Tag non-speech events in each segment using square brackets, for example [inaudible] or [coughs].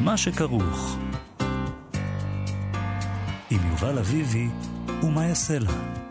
מה שכרוך. עם יובל אביבי ומה יעשה לה.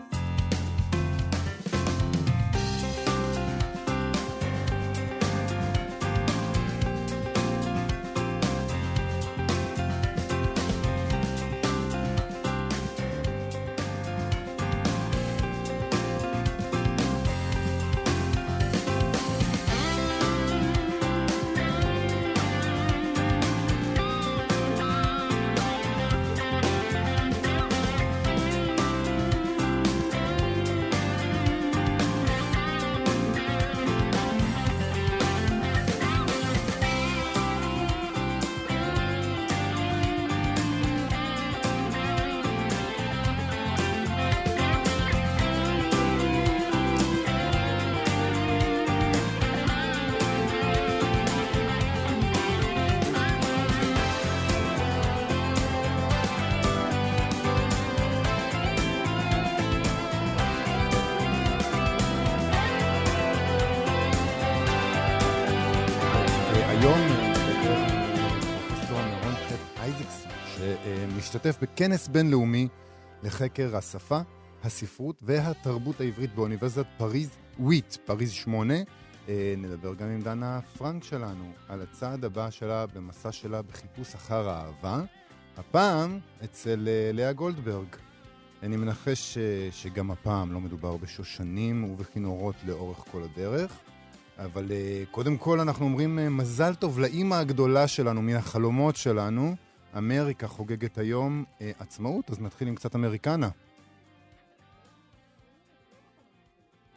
משתתף בכנס בינלאומי לחקר השפה, הספרות והתרבות העברית באוניברסיטת פריז וויט, פריז 8. אה, נדבר גם עם דנה פרנק שלנו על הצעד הבא שלה במסע שלה בחיפוש אחר האהבה, הפעם אצל אה, לאה גולדברג. אני מנחש אה, שגם הפעם לא מדובר בשושנים ובכינורות לאורך כל הדרך, אבל קודם כל אנחנו אומרים מזל טוב לאימא הגדולה שלנו, מן החלומות שלנו, אמריקה חוגגת היום אה, עצמאות, אז נתחיל עם קצת אמריקנה.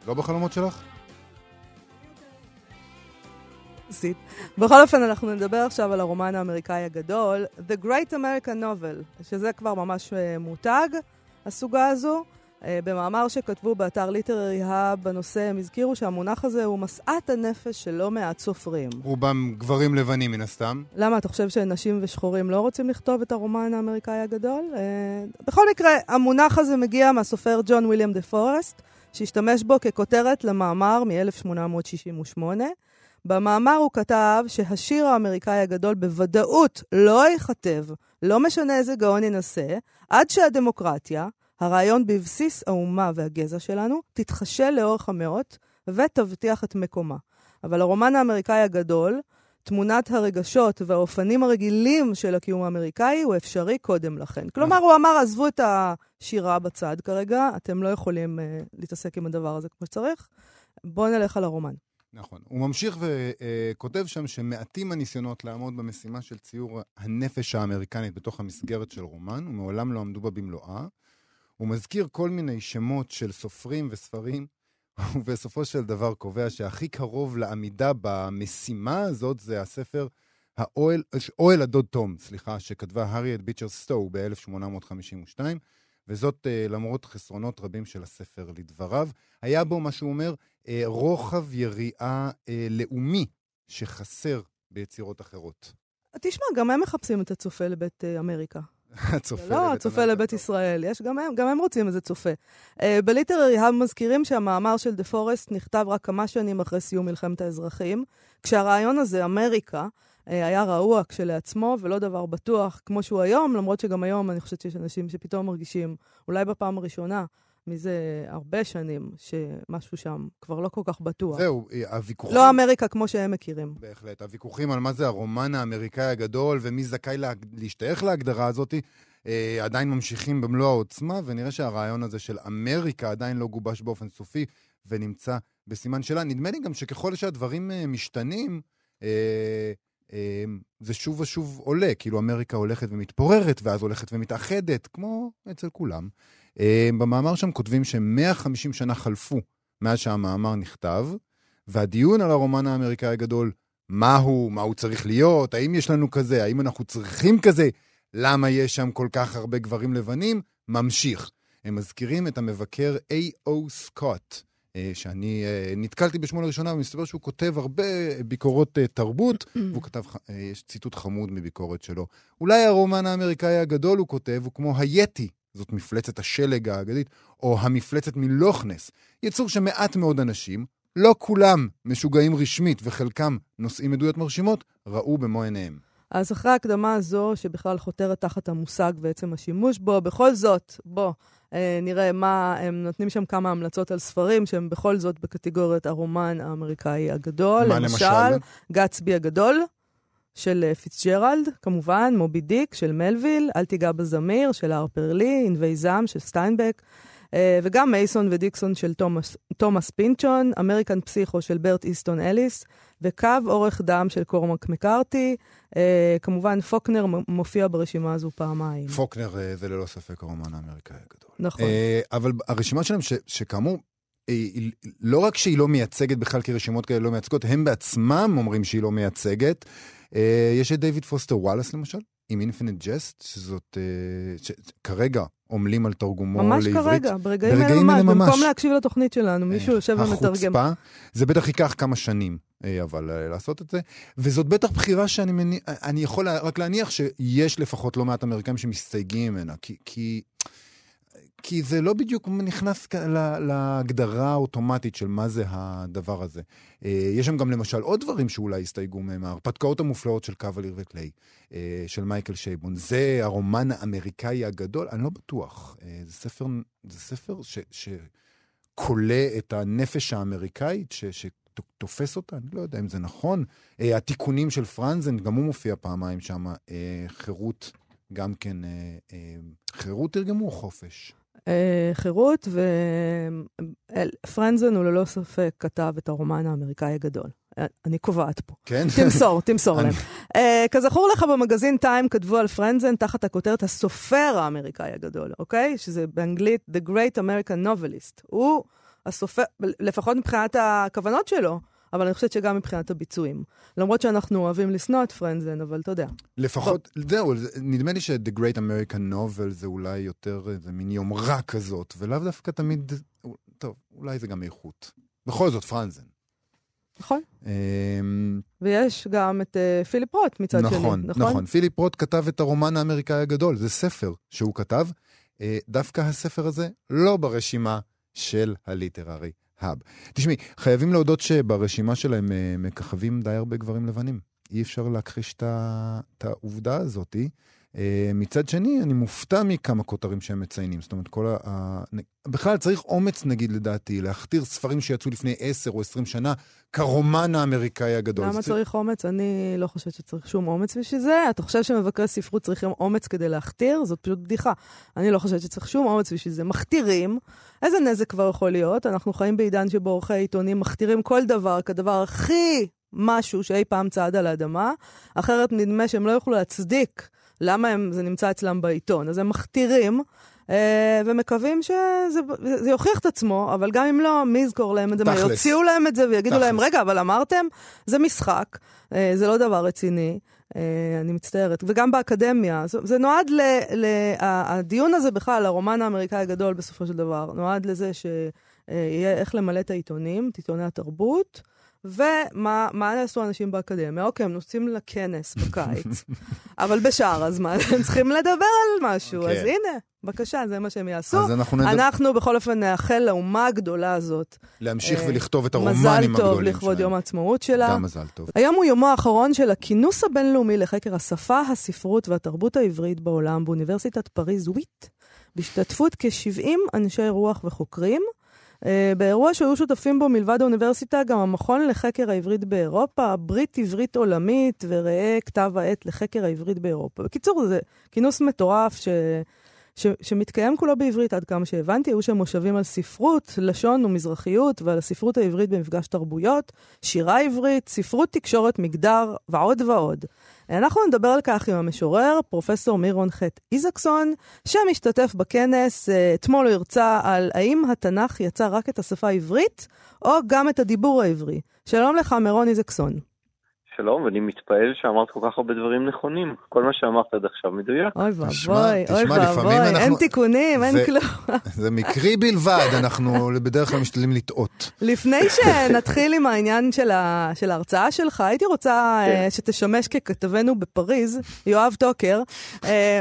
לא בחלומות שלך? בכל אופן, אנחנו נדבר עכשיו על הרומן האמריקאי הגדול, The Great American Novel, שזה כבר ממש מותג, הסוגה הזו. אה, במאמר שכתבו באתר ליטררי האב בנושא, הם הזכירו שהמונח הזה הוא משאת הנפש של לא מעט סופרים. רובם גברים לבנים מן הסתם. למה, אתה חושב שנשים ושחורים לא רוצים לכתוב את הרומן האמריקאי הגדול? אה, בכל מקרה, המונח הזה מגיע מהסופר ג'ון ויליאם דה פורסט, שהשתמש בו ככותרת למאמר מ-1868. במאמר הוא כתב שהשיר האמריקאי הגדול בוודאות לא ייכתב, לא משנה איזה גאון ינסה, עד שהדמוקרטיה, הרעיון בבסיס האומה והגזע שלנו, תתחשל לאורך המאות ותבטיח את מקומה. אבל הרומן האמריקאי הגדול, תמונת הרגשות והאופנים הרגילים של הקיום האמריקאי הוא אפשרי קודם לכן. כלומר, הוא אמר, עזבו את השירה בצד כרגע, אתם לא יכולים uh, להתעסק עם הדבר הזה כמו שצריך, בואו נלך על הרומן. נכון. הוא ממשיך וכותב שם שמעטים הניסיונות לעמוד במשימה של ציור הנפש האמריקנית בתוך המסגרת של רומן, ומעולם לא עמדו בה במלואה. הוא מזכיר כל מיני שמות של סופרים וספרים, [laughs] ובסופו של דבר קובע שהכי קרוב לעמידה במשימה הזאת זה הספר האוהל, אוהל הדוד תום, סליחה, שכתבה הריאט ביצ'ר סטו ב-1852, וזאת uh, למרות חסרונות רבים של הספר לדבריו. היה בו, מה שהוא אומר, uh, רוחב יריעה uh, לאומי שחסר ביצירות אחרות. תשמע, גם הם מחפשים את הצופה לבית אמריקה. [laughs] הצופה לא, הצופה לבית ישראל. יש, גם הם, גם הם רוצים איזה צופה. Uh, בליטררי האב מזכירים שהמאמר של דה פורסט נכתב רק כמה שנים אחרי סיום מלחמת האזרחים, כשהרעיון הזה, אמריקה, uh, היה רעוע כשלעצמו ולא דבר בטוח כמו שהוא היום, למרות שגם היום אני חושבת שיש אנשים שפתאום מרגישים, אולי בפעם הראשונה, מזה הרבה שנים, שמשהו שם כבר לא כל כך בטוח. זהו, הוויכוחים... לא אמריקה כמו שהם מכירים. בהחלט. הוויכוחים על מה זה הרומן האמריקאי הגדול ומי זכאי לה... להשתייך להגדרה הזאת, אה, עדיין ממשיכים במלוא העוצמה, ונראה שהרעיון הזה של אמריקה עדיין לא גובש באופן סופי ונמצא בסימן שאלה. נדמה לי גם שככל שהדברים אה, משתנים, אה, אה, זה שוב ושוב עולה, כאילו אמריקה הולכת ומתפוררת, ואז הולכת ומתאחדת, כמו אצל כולם. אה, במאמר שם כותבים ש-150 שנה חלפו מאז שהמאמר נכתב, והדיון על הרומן האמריקאי הגדול, מה הוא, מה הוא צריך להיות, האם יש לנו כזה, האם אנחנו צריכים כזה, למה יש שם כל כך הרבה גברים לבנים, ממשיך. הם מזכירים את המבקר A.O. סקוט, אה, שאני אה, נתקלתי בשמו לראשונה, ומסתבר שהוא כותב הרבה ביקורות תרבות, [clears throat] והוא כתב, יש ציטוט חמוד מביקורת שלו. אולי הרומן האמריקאי הגדול, הוא כותב, הוא כמו היתי זאת מפלצת השלג האגדית, או המפלצת מלוכנס. יצור שמעט מאוד אנשים, לא כולם משוגעים רשמית וחלקם נושאים עדויות מרשימות, ראו במו עיניהם. אז אחרי ההקדמה הזו, שבכלל חותרת תחת המושג ועצם השימוש בו, בכל זאת, בוא, אה, נראה מה, הם נותנים שם כמה המלצות על ספרים שהם בכל זאת בקטגוריית הרומן האמריקאי הגדול. מה למשל? למשל? גצבי הגדול, של אה, פיצג'רלד, כמובן, מובי דיק של מלוויל, אל תיגע בזמיר של הרפר לי, ענבי זעם של סטיינבק, אה, וגם מייסון ודיקסון של תומאס, תומאס פינצ'ון, American Psycho של ברט איסטון אליס, וקו אורך דם של קורמק מקארתי. אה, כמובן, פוקנר מופיע ברשימה הזו פעמיים. פוקנר אה, זה ללא ספק הרומן האמריקאי הגדול. נכון. אה, אבל הרשימה שלהם, ש- שכאמור, היא- לא רק שהיא לא מייצגת בכלל, כי רשימות כאלה לא מייצגות, הם בעצמם אומרים שהיא לא מייצגת. אה, יש את דיוויד פוסטר וואלאס למשל, עם Infinite Jest, שזאת, אה, שכרגע עמלים על תרגומו ממש לעברית. כרגע, ברגעים ברגעים אלה ממש, ממש. במקום להקשיב לתוכנית שלנו, מישהו יושב ומתרגם. החוצפה, זה בטח ייקח כמה שנים, אה, אבל אה, לעשות את זה. וזאת בטח בחירה שאני מניח, אני יכול רק להניח שיש לפחות לא מעט אמריקאים שמסתייגים ממנה, כי, כי, כי זה לא בדיוק נכנס להגדרה האוטומטית של מה זה הדבר הזה. אה, יש שם גם למשל עוד דברים שאולי הסתייגו מהם, ההרפתקאות המופלאות של קווליר וקליי, אה, של מייקל שייבון. זה הרומן האמריקאי הגדול? אני לא בטוח. אה, זה ספר, זה ספר ש... ש את הנפש האמריקאית ש, שתופס אותה, אני לא יודע אם זה נכון. אה, התיקונים של פרנזן, גם הוא מופיע פעמיים שם, אה, חירות, גם כן, אה, אה, חירות תרגמו חופש? אה, חירות, ופרנזן הוא ללא ספק כתב את הרומן האמריקאי הגדול. אה, אני קובעת פה. כן? תמסור, [laughs] תמסור להם. אה, כזכור לך, במגזין טיים כתבו על פרנזן תחת הכותרת הסופר האמריקאי הגדול, אוקיי? שזה באנגלית The Great American Novelist. הוא הסופר, לפחות מבחינת הכוונות שלו, אבל אני חושבת שגם מבחינת הביצועים. למרות שאנחנו אוהבים לשנוא את פרנזן, אבל אתה יודע. לפחות, זהו, זה- נדמה לי ש-The Great American Novel זה אולי יותר איזה מין יומרה כזאת, ולאו דווקא תמיד, טוב, אולי זה גם איכות. בכל זאת, פרנזן. נכון? אמ, ויש גם את uh, פיליפ רוט מצד נכון, שני, נכון? נכון. פיליפ רוט כתב את הרומן האמריקאי הגדול, זה ספר שהוא כתב. אה, דווקא הספר הזה לא ברשימה של הליטררי האב. תשמעי, חייבים להודות שברשימה שלהם אה, מככבים די הרבה גברים לבנים. אי אפשר להכחיש את העובדה הזאתי. אה, מצד שני, אני מופתע מכמה כותרים שהם מציינים. זאת אומרת, כל ה... בכלל צריך אומץ, נגיד, לדעתי, להכתיר ספרים שיצאו לפני 10 או 20 שנה כרומן האמריקאי הגדול. למה צריך אומץ? אני לא חושבת שצריך שום אומץ בשביל זה. אתה חושב שמבקרי ספרות צריכים אומץ כדי להכתיר? זאת פשוט בדיחה. אני לא חושבת שצריך שום אומץ בשביל זה. מכתירים, איזה נזק כבר יכול להיות? אנחנו חיים בעידן שבו עורכי עיתונים מכתירים כל דבר כדבר הכי משהו שאי פעם צעד על האדמה, אחרת נדמה שהם לא יוכלו להצדיק למה הם, זה נמצא אצלם בעיתון. אז הם מכתירים. אה, ומקווים שזה זה יוכיח את עצמו, אבל גם אם לא, מי יזכור להם את זה? תכלס. יוציאו להם את זה ויגידו תכלס. להם, רגע, אבל אמרתם, זה משחק, אה, זה לא דבר רציני, אה, אני מצטערת. וגם באקדמיה, זה, זה נועד ל... ל ה- הדיון הזה בכלל, הרומן האמריקאי הגדול בסופו של דבר, נועד לזה שיהיה איך למלא את העיתונים, את עיתוני התרבות. ומה מה יעשו אנשים באקדמיה? אוקיי, הם נוסעים לכנס בקיץ, [laughs] אבל בשאר הזמן הם צריכים לדבר על משהו, אוקיי. אז הנה, בבקשה, זה מה שהם יעשו. אז אנחנו נדבר, אנחנו בכל אופן נאחל לאומה הגדולה הזאת להמשיך אה, ולכתוב את מזל הרומנים טוב הגדולים לכבוד יום שלהם. העצמאות שלה. גם מזל טוב. היום הוא יומו האחרון של הכינוס הבינלאומי לחקר השפה, הספרות והתרבות העברית בעולם באוניברסיטת פריז וויט, בהשתתפות כ-70 אנשי רוח וחוקרים. אה, באירוע שהיו שותפים בו מלבד האוניברסיטה גם המכון לחקר העברית באירופה, ברית עברית עולמית וראה כתב העת לחקר העברית באירופה. בקיצור, זה כינוס מטורף ש... ש... שמתקיים כולו בעברית עד כמה שהבנתי, היו שם מושבים על ספרות, לשון ומזרחיות ועל הספרות העברית במפגש תרבויות, שירה עברית, ספרות תקשורת מגדר ועוד ועוד. אנחנו נדבר על כך עם המשורר, פרופסור מירון ח' איזקסון, שמשתתף בכנס, אה, אתמול הוא הרצה על האם התנ"ך יצא רק את השפה העברית, או גם את הדיבור העברי. שלום לך, מירון איזקסון. שלום, ואני מתפעל שאמרת כל כך הרבה דברים נכונים. כל מה שאמרת עד עכשיו מדויק. אוי ואבוי, אוי ואבוי, אין תיקונים, אין זה- כלום. [laughs] זה מקרי בלבד, אנחנו בדרך כלל משתדלים לטעות. לפני [laughs] שנתחיל עם העניין של, ה... של ההרצאה שלך, הייתי רוצה כן. uh, שתשמש ככתבנו בפריז, יואב טוקר.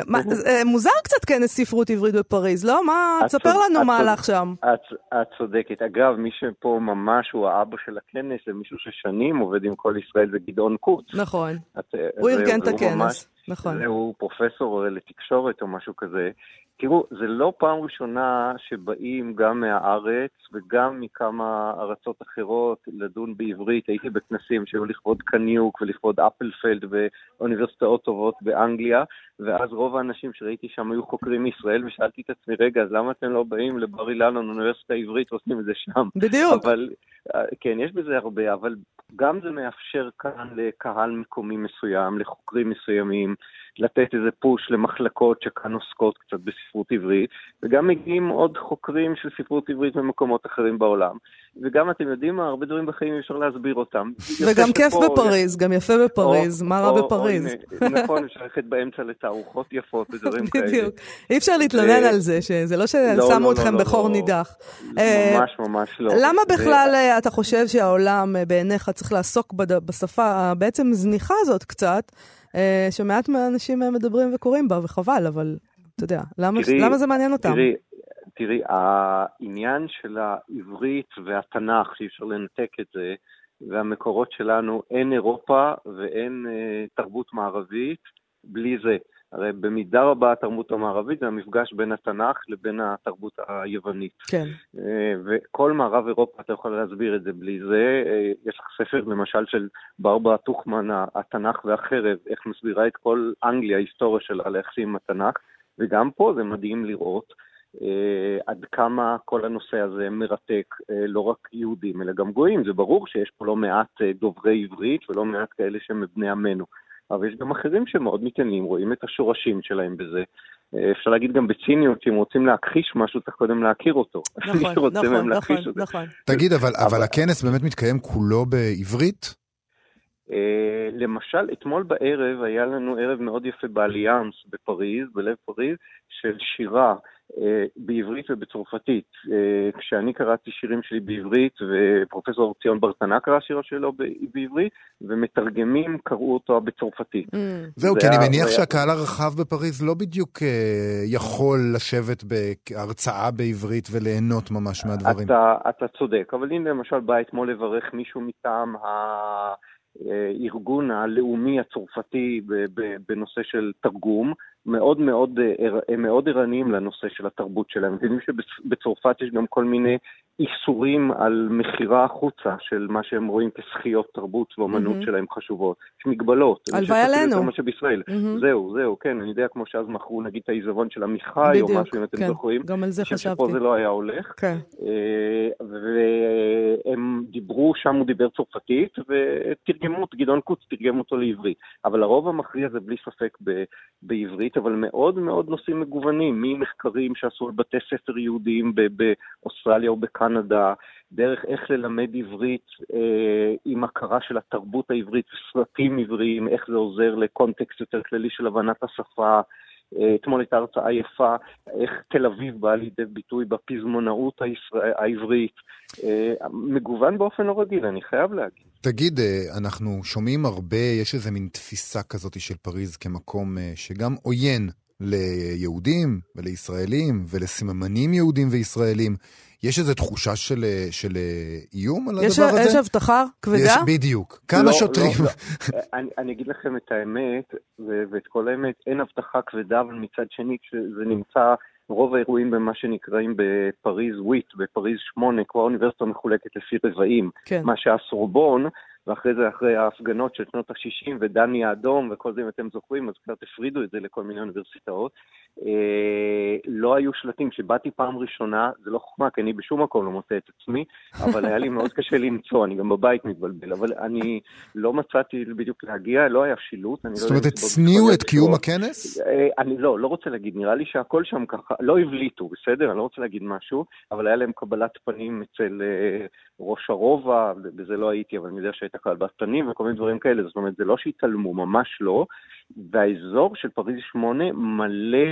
מה, uh, מוזר קצת כנס ספרות עברית בפריז, לא? מה, תספר לנו מה הלך שם. את, את צודקת. אגב, מי שפה ממש הוא האבא של הכנס, זה מישהו ששנים עובד עם כל ישראל, זה גדעון גדעון קוץ. נכון. את, אה, הוא ארגן את הכנס, ממש- נכון. הוא פרופסור לתקשורת או משהו כזה. תראו, זה לא פעם ראשונה שבאים גם מהארץ וגם מכמה ארצות אחרות לדון בעברית. הייתי בכנסים שהיו לכבוד קניוק ולכבוד אפלפלד באוניברסיטאות טובות באנגליה, ואז רוב האנשים שראיתי שם היו חוקרים מישראל, ושאלתי את עצמי, רגע, אז למה אתם לא באים לבר אילן או לאוניברסיטה העברית ועושים את זה שם? בדיוק. אבל, אה, כן, יש בזה הרבה, אבל גם זה מאפשר כאן לקהל מקומי מסוים, לחוקרים מסוימים, לתת איזה פוש למחלקות שכאן עוסקות קצת בספרות עברית, וגם מגיעים עוד חוקרים של ספרות עברית ממקומות אחרים בעולם. וגם, אתם יודעים מה, הרבה דברים בחיים אפשר להסביר אותם. [laughs] וגם כיף שפה- בפריז, גם יפה בפריז, או- מה רע או- או בפריז? הנה, [laughs] נכון, אפשר ללכת באמצע לתערוכות יפות ודברים כאלה. בדיוק. אי אפשר להתלונן על זה, שזה לא לא, ששמו לא, אתכם לא, בחור לא. נידח. אה, ממש ממש לא. למה בכלל אה, אתה חושב שהעולם אה, בעיניך צריך לעסוק בד- בשפה הבעצם זניחה הזאת קצת, שמעט מהאנשים מדברים וקוראים בה, וחבל, אבל אתה יודע, למה תראי- למה זה מעניין אותם? תראי, תראי, העניין של העברית והתנ"ך, שאי אפשר לנתק את זה, והמקורות שלנו, אין אירופה ואין אה, תרבות מערבית בלי זה. הרי במידה רבה התרבות המערבית זה המפגש בין התנ"ך לבין התרבות היוונית. כן. אה, וכל מערב אירופה, אתה יכול להסביר את זה בלי זה. אה, יש לך ספר למשל של ברברה טוכמן, התנ"ך והחרב, איך מסבירה את כל אנגליה, ההיסטוריה שלה, ליחסים עם התנ"ך, וגם פה זה מדהים לראות עד כמה כל הנושא הזה מרתק, אה, לא רק יהודים, אלא גם גויים. זה ברור שיש פה לא מעט אה, דוברי עברית ולא מעט כאלה שהם מבני עמנו. אבל יש גם אחרים שמאוד מתעניינים, רואים את השורשים שלהם בזה. אה, אפשר להגיד גם בציניות, שאם רוצים להכחיש משהו, צריך קודם להכיר אותו. נכון, [laughs] נכון, נכון. נכון. תגיד, אבל, אבל הכנס באמת מתקיים כולו בעברית? אה, למשל, אתמול בערב היה לנו ערב מאוד יפה באליאנס בפריז, בלב פריז, של שירה אה, בעברית ובצרפתית. אה, כשאני קראתי שירים שלי בעברית, ופרופסור ציון ברטנה קרא שירה שלו בעברית, ומתרגמים קראו אותו בצרפתית. Mm, זהו, זה כי אני מניח שהקהל הרחב בפריז לא בדיוק אה, יכול לשבת בהרצאה בעברית וליהנות ממש מהדברים. אתה, אתה צודק, אבל הנה למשל בא אתמול לברך מישהו מטעם הארגון הלאומי הצרפתי בנושא של תרגום, מאוד מאוד, אה, ער- הם מאוד ערניים לנושא של התרבות שלהם. יודעים שבצרפת יש גם כל מיני איסורים על מכירה החוצה של מה שהם רואים כזכיות תרבות ואומנות מהמם. שלהם חשובות. יש מגבלות. הלוואי עלינו. יותר מאשר בישראל. מהמם. זהו, זהו, כן, אני יודע כמו שאז מכרו נגיד את העיזבון של עמיחי או משהו, אם אתם כן, זוכרים. גם על זה חשבתי. שפה זה לא היה הולך. כן. אה, והם דיברו, שם הוא דיבר צרפתית, ותרגמו גדעון קוץ תרגם אותו לעברית. אבל הרוב המכריע זה בלי ספק ב, בעברית, אבל מאוד מאוד נושאים מגוונים, ממחקרים שעשו על בתי ספר יהודיים באוסטרליה או בקנדה, דרך איך ללמד עברית אה, עם הכרה של התרבות העברית, סרטים עבריים, איך זה עוזר לקונטקסט יותר כללי של הבנת השפה. אה, אתמול הייתה הרצאה יפה, איך תל אביב באה לידי ביטוי בפזמונאות העברית. אה, מגוון באופן לא רגיל, אני חייב להגיד. תגיד, אה, אנחנו שומעים הרבה, יש איזה מין תפיסה כזאת של פריז כמקום שגם עוין ליהודים ולישראלים ולסממנים יהודים וישראלים. יש איזו תחושה של, אה, של אה, איום על יש הדבר הזה? יש הבטחה כבדה? יש, בדיוק. כמה לא, שוטרים? לא, לא. אני, אני אגיד לכם את האמת, ו- ואת כל האמת, אין הבטחה כבדה, אבל מצד שני, כשזה נמצא, רוב האירועים במה שנקראים בפריז וויט, בפריז 8, כבר האוניברסיטה מחולקת לפי רבעים. כן. מה שהיה סורבון, ואחרי זה, אחרי ההפגנות של שנות ה-60 ודני האדום וכל זה, אם אתם זוכרים, אז קצת הפרידו את זה לכל מיני אוניברסיטאות. אה, לא היו שלטים. כשבאתי פעם ראשונה, זה לא חוכמה, כי אני בשום מקום לא מוצא את עצמי, אבל היה לי מאוד קשה למצוא, אני גם בבית מתבלבל, אבל אני לא מצאתי בדיוק להגיע, לא היה שילוט. לא זאת אומרת, הצניעו את קיום קשורות. הכנס? אה, אני לא, לא רוצה להגיד, נראה לי שהכל שם ככה, לא הבליטו, בסדר? אני לא רוצה להגיד משהו, אבל היה להם קבלת פנים אצל אה, ראש הרובע, בזה לא הייתי, אבל אני יודע שהייתה קבלת פנים וכל מיני דברים כאלה, זאת אומרת, זה לא שהתעלמו, ממש לא. והאזור של פריז 8 מלא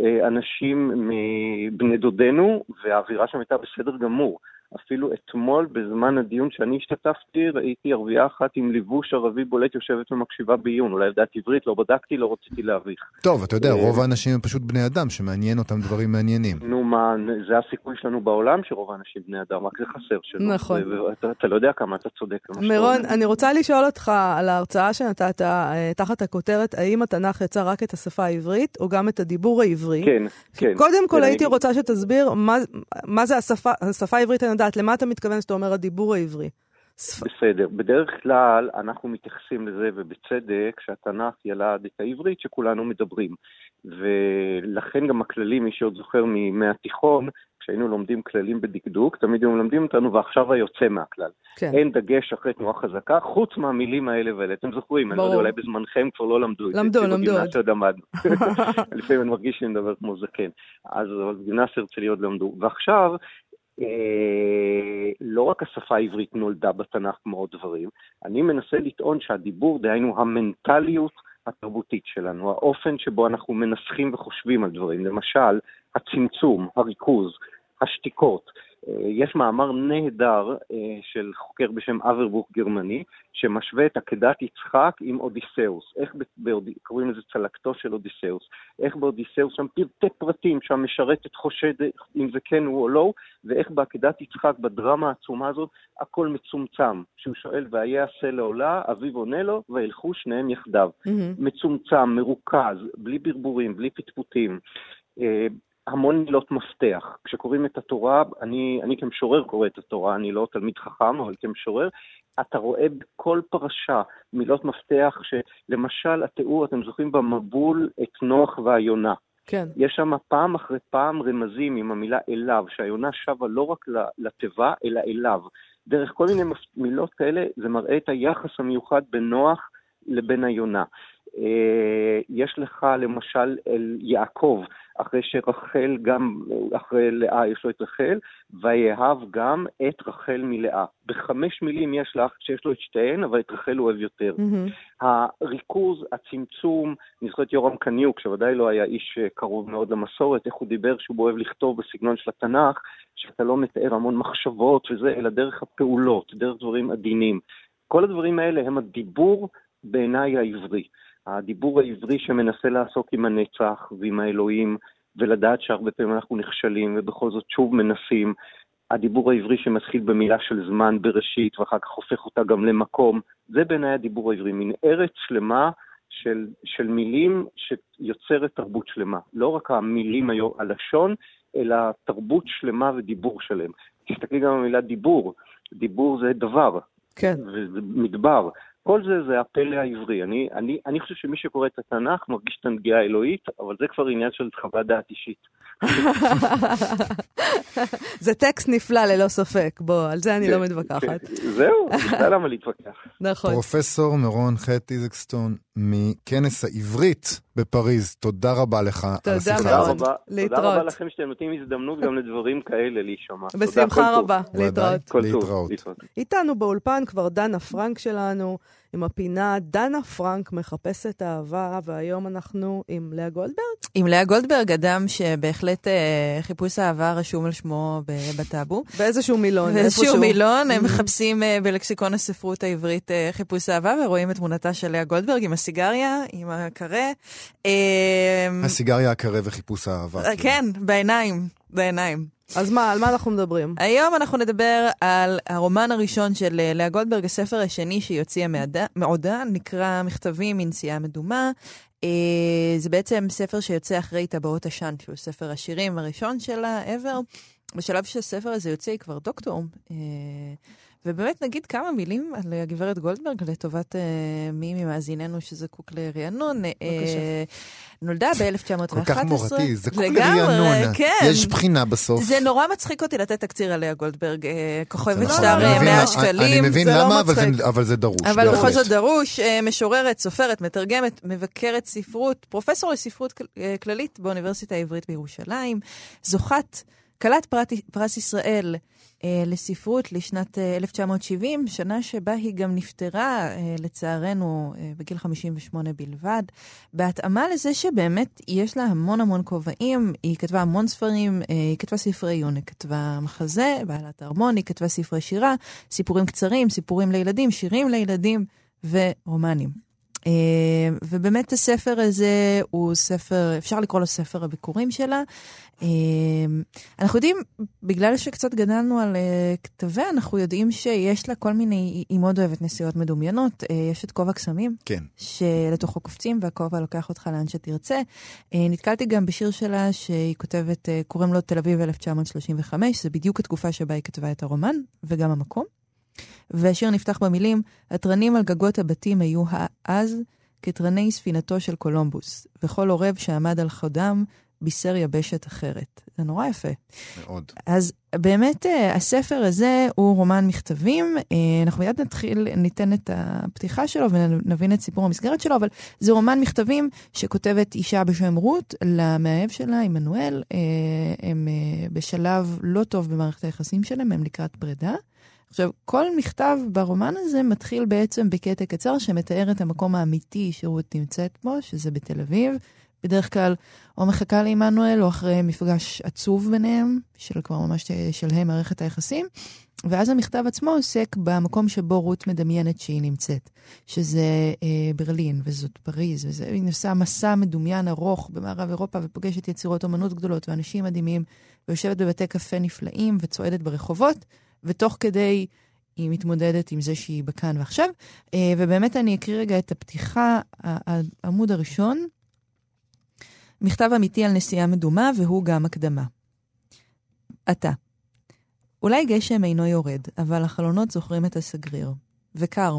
אה, אנשים מבני דודינו, והאווירה שם הייתה בסדר גמור. אפילו אתמול, בזמן הדיון שאני השתתפתי, ראיתי ערבייה אחת עם לבוש ערבי בולט יושבת ומקשיבה בעיון. אולי יודעת עברית, לא בדקתי, לא רציתי להביך. טוב, אתה יודע, אה, רוב האנשים הם פשוט בני אדם שמעניין אותם דברים מעניינים. נו מה, זה הסיכוי שלנו בעולם שרוב האנשים בני אדם, רק זה חסר שלא. נכון. אתה לא יודע כמה אתה צודק. מירון. אני רוצה לשאול אותך על ההרצאה שנתת אה, תחת הכותרת, האם התנ"ך יצא רק את השפה העברית, או גם את הדיבור העברי? כן, כן. קודם כל כן, הייתי רוצה שתסביר מה, זה השפה העברית, יודעת, למה אתה מתכוון שאתה אומר הדיבור העברי? בסדר. בדרך כלל אנחנו מתייחסים לזה, ובצדק, שהתנ"ך ילד את העברית שכולנו מדברים. ולכן גם הכללים, מי שעוד זוכר מימי התיכון, כשהיינו לומדים כללים בדקדוק, תמיד היו מלמדים אותנו, ועכשיו היוצא מהכלל. כן. אין דגש אחרי תנועה חזקה, חוץ מהמילים האלה והאלה. אתם זוכרים, אני לא יודע. אולי בזמנכם כבר לא למדו את זה. למדו, למדו עוד. בגימנסיה עוד למדנו. [laughs] לפעמים אני מרגיש שאני מדבר כמו זקן. אז בגימנסיה הרצליה עוד למדו. ועכשיו, לא רק השפה העברית נולדה בתנ"ך כמו עוד דברים, אני מנסה לטעון שהדיבור, דהיינו המנטליות התרבותית שלנו, האופן שבו אנחנו מנסחים וחושבים על דברים, למשל, הצמצום, הריכוז, השתיקות. אה, יש מאמר נהדר אה, של חוקר בשם אברבוך גרמני, שמשווה את עקדת יצחק עם אודיסאוס. איך באוד... קוראים לזה צלקתו של אודיסאוס. איך באודיסאוס שם פרטי פרטים שהמשרתת חושדת אם זה כן הוא או לא, ואיך בעקדת יצחק, בדרמה העצומה הזאת, הכל מצומצם. כשהוא שואל, והיה עשה לעולה, אביו עונה לו, וילכו שניהם יחדיו. מהמם. מצומצם, מרוכז, בלי ברבורים, בלי פטפוטים. המון מילות מפתח. כשקוראים את התורה, אני, אני כמשורר קורא את התורה, אני לא תלמיד חכם, אבל כמשורר, אתה רואה בכל פרשה מילות מפתח שלמשל התיאור, אתם זוכרים במבול את נוח והיונה. כן. יש שם פעם אחרי פעם רמזים עם המילה אליו, שהיונה שבה לא רק לתיבה, אלא אליו. דרך כל מיני מילות כאלה, זה מראה את היחס המיוחד בין נוח לבין היונה. אה, יש לך למשל אל יעקב, אחרי שרחל גם, אחרי לאה יש לו את רחל, ויאהב גם את רחל מלאה. בחמש מילים יש לך שיש לו את שתיהן, אבל את רחל הוא אוהב יותר. מהמם. הריכוז, הצמצום, אני זוכר את יורם קניוק, שוודאי לא היה איש אה, קרוב מאוד למסורת, איך הוא דיבר שהוא אוהב לכתוב בסגנון של התנ"ך, שאתה לא מתאר המון מחשבות וזה, אלא דרך הפעולות, דרך דברים עדינים. כל הדברים האלה הם הדיבור בעיניי העברי. הדיבור העברי שמנסה לעסוק עם הנצח ועם האלוהים, ולדעת שהרבה פעמים אנחנו נכשלים ובכל זאת שוב מנסים. הדיבור העברי שמתחיל במילה של זמן בראשית ואחר כך הופך אותה גם למקום, זה בעיניי הדיבור העברי, מין ארץ שלמה של, של מילים שיוצרת תרבות שלמה. לא רק המילים, היו- הלשון, אלא תרבות שלמה ודיבור שלם. תסתכלי גם על המילה דיבור. דיבור זה דבר, כן. וזה מדבר. כל זה זה הפלא העברי. אני, אני, אני חושב שמי שקורא את התנ"ך מרגיש את הנגיעה האלוהית, אבל זה כבר עניין של חוות דעת אישית. [laughs] זה טקסט נפלא ללא ספק, בוא, על זה אני לא מתווכחת. זהו, [laughs] בכלל למה להתווכח? נכון. פרופסור מירון ח' איזקסטון מכנס העברית בפריז, תודה רבה לך על תודה השיחה תודה מאוד. הזאת. רבה. להתראות. תודה רבה לכם שאתם נותנים הזדמנות גם לדברים כאלה להישמע. תודה, בשמחה. רבה. להתראות. להתראות. להתראות. איתנו באולפן כבר דנה פרנק שלנו, עם הפינה דנה פרנק מחפשת אהבה, והיום אנחנו עם לאה גולדברג. עם לאה גולדברג, אדם שבהחלט אה, חיפוש אהבה רשום על שמו בטאבו. באיזשהו מילון, באיזשהו איפשהו. מילון, הם מחפשים אה, בלקסיקון הספרות העברית אה, חיפוש אהבה, ורואים את תמונתה של לאה גולדברג עם הסיגריה, עם הקרה. אה, הסיגריה הקרה וחיפוש האהבה. אה, כן, בעיניים, בעיניים. אז מה, על מה אנחנו מדברים? היום אנחנו נדבר על הרומן הראשון של אה, לאה גולדברג, הספר השני שהיא הוציאה מעודה, נקרא מכתבים מנסיעה מדומה. אה, זה בעצם ספר שיוצא אחרי טבעות עשן, שהוא ספר השירים הראשון שלה ever. בשלב שהספר הזה יוצא היא כבר דוקטור. אה, ובאמת נגיד כמה מילים על הגברת גולדברג לטובת אה, מי ממאזיננו שזקוק לרענון. אה, נולדה ב-1911. כל כך מורתי, זה כל לגמרי, רענון. כן. יש בחינה בסוף. זה נורא מצחיק אותי לתת תקציר על לאה גולדברג, אה, כוכבת שטר אני אה, מבין 100 למה- שקלים. אני מבין לא למה, אבל מצחיק. זה- אבל זה דרוש. אבל. בכל זאת דרוש, אה, משוררת, סופרת, מתרגמת, מבקרת ספרות, פרופסור לספרות כל- אה, כללית באוניברסיטה העברית בירושלים, זוכת כלת פרס ישראל אה, לספרות לשנת אה, 1970, שנה שבה היא גם נפטרה, אה, לצערנו, אה, בגיל 58 בלבד. בהתאמה לזה שבאמת יש לה המון המון כובעים, היא כתבה המון ספרים, אה, היא כתבה ספרי עיון, היא כתבה מחזה, בעלת הארמון, היא כתבה ספרי שירה, סיפורים קצרים, סיפורים לילדים, שירים לילדים ורומנים. אה, ובאמת הספר הזה הוא ספר, אפשר לקרוא לו ספר הביקורים שלה. אה, אנחנו יודעים, בגלל שקצת גדלנו על אה, כתביה, אנחנו יודעים שיש לה כל מיני, היא מאוד אוהבת נסיעות מדומיינות. יש את כובע קסמים, כן. שלתוכו קופצים והכובע לוקח אותך לאן שתרצה. נתקלתי גם בשיר שלה שהיא כותבת, קוראים לו תל אביב 1935, זה בדיוק התקופה שבה היא כתבה את הרומן, וגם המקום. והשיר נפתח במילים, התרנים על גגות הבתים היו אז כתרני ספינתו של קולומבוס, וכל עורב שעמד על חודם בישר יבשת אחרת. זה נורא יפה. מאוד. אז באמת אה, הספר הזה הוא רומן מכתבים. אה, אנחנו מיד נתחיל, ניתן את הפתיחה שלו ונבין את סיפור המסגרת שלו, אבל זה רומן מכתבים שכותבת אישה בשם רות למאהב שלה, עמנואל. אה, הם בשלב לא טוב במערכת היחסים שלהם, הם לקראת פרידה. עכשיו, כל מכתב ברומן הזה מתחיל בעצם בקטע קצר שמתאר את המקום האמיתי שרות נמצאת בו, שזה בתל אביב. בדרך כלל או מחכה לעמנואל או אחרי מפגש עצוב ביניהם, של כבר ממש שלהי מערכת היחסים. ואז המכתב עצמו עוסק במקום שבו רות מדמיינת שהיא נמצאת, שזה אה, ברלין וזאת פריז, וזה, היא מסע מדומיין ארוך במערב אירופה ופוגשת יצירות אומנות גדולות ואנשים מדהימים, ויושבת בבתי קפה נפלאים וצועדת ברחובות. ותוך כדי היא מתמודדת עם זה שהיא בכאן ועכשיו. אה, ובאמת אני אקריא רגע את הפתיחה, העמוד הראשון. מכתב אמיתי על נסיעה מדומה, והוא גם הקדמה. אתה. אולי גשם אינו יורד, אבל החלונות זוכרים את הסגריר. וקר.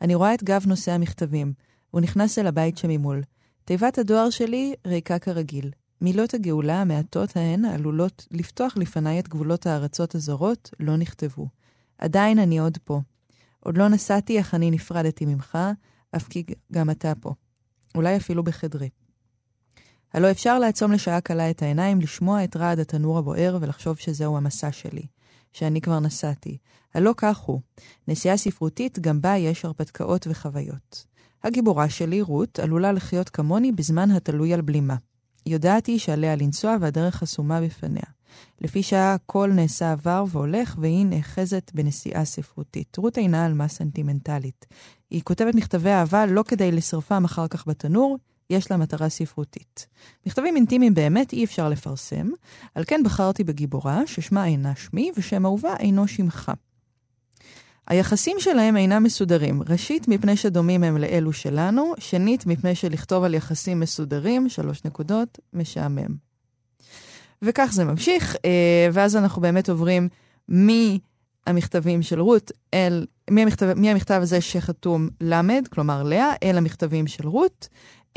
אני רואה את גב נושא המכתבים. הוא נכנס אל הבית שממול. תיבת הדואר שלי ריקה כרגיל. מילות הגאולה המעטות ההן עלולות לפתוח לפניי את גבולות הארצות הזרות, לא נכתבו. עדיין אני עוד פה. עוד לא נסעתי, אך אני נפרדתי ממך, אף כי גם אתה פה. אולי אפילו בחדרי. הלא אפשר לעצום לשעה קלה את העיניים, לשמוע את רעד התנור הבוער ולחשוב שזהו המסע שלי, שאני כבר נסעתי. הלא כך הוא. נסיעה ספרותית, גם בה יש הרפתקאות וחוויות. הגיבורה שלי, רות, עלולה לחיות כמוני בזמן התלוי על בלימה. יודעת היא שעליה לנסוע והדרך חסומה בפניה. לפי שעה הכל נעשה עבר והולך, והיא נאחזת בנסיעה ספרותית. רות אינה עלמה סנטימנטלית. היא כותבת מכתבי אהבה לא כדי לשרפם אחר כך בתנור, יש לה מטרה ספרותית. מכתבים אינטימיים באמת אי אפשר לפרסם, על כן בחרתי בגיבורה, ששמה אינה שמי, ושם אהובה אינו שמך. היחסים שלהם אינם מסודרים. ראשית, מפני שדומים הם לאלו שלנו, שנית, מפני שלכתוב על יחסים מסודרים, שלוש נקודות, משעמם. וכך זה ממשיך, אה, ואז אנחנו באמת עוברים מהמכתבים של רות אל, מהמכתב, מהמכתב הזה שחתום למד, כלומר לאה, אל המכתבים של רות.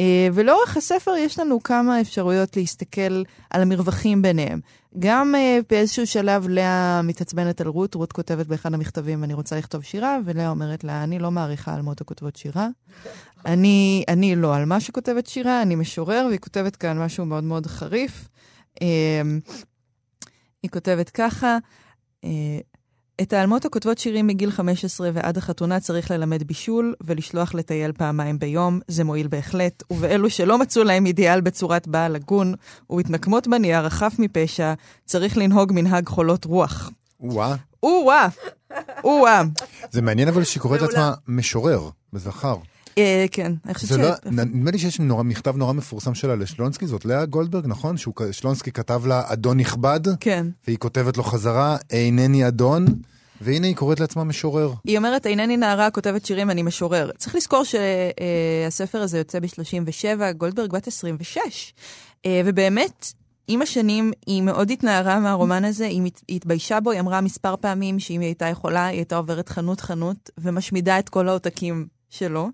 אה, ולאורך הספר יש לנו כמה אפשרויות להסתכל על המרווחים ביניהם. גם uh, באיזשהו שלב לאה מתעצבנת על רות, רות כותבת באחד המכתבים, אני רוצה לכתוב שירה, ולאה אומרת לה, אני לא מעריכה אלמות הכותבות שירה. אני, אני לא על מה שכותבת שירה, אני משורר, והיא כותבת כאן משהו מאוד מאוד חריף. Uh, היא כותבת ככה, את האלמות הכותבות שירים מגיל 15 ועד החתונה צריך ללמד בישול ולשלוח לטייל פעמיים ביום, זה מועיל בהחלט, ובאלו שלא מצאו להם אידיאל בצורת בעל הגון, ובהתנקמות בנייר החף מפשע, צריך לנהוג מנהג חולות רוח. או-אה. או-אה. או-אה. זה מעניין אבל שהיא קוראת לעצמה משורר, בזכר. אה, כן, אני חושבת ש... לא, נדמה לי שיש מכתב נורא מפורסם שלה לשלונסקי, זאת לאה גולדברג, נכון? שלונסקי כתב לה אדון נכבד, כן. והיא כותבת לו חזרה, אינני אדון. והנה היא קוראת לעצמה משורר. היא אומרת, אינני נערה, כותבת שירים, אני משורר. צריך לזכור שהספר הזה יוצא ב-37, גולדברג בת 26. אה, ובאמת, עם השנים היא מאוד התנערה מהרומן הזה, היא התביישה בו, היא אמרה מספר פעמים שאם היא הייתה יכולה, היא הייתה עוברת חנות-חנות ומשמידה את כל העותקים שלו.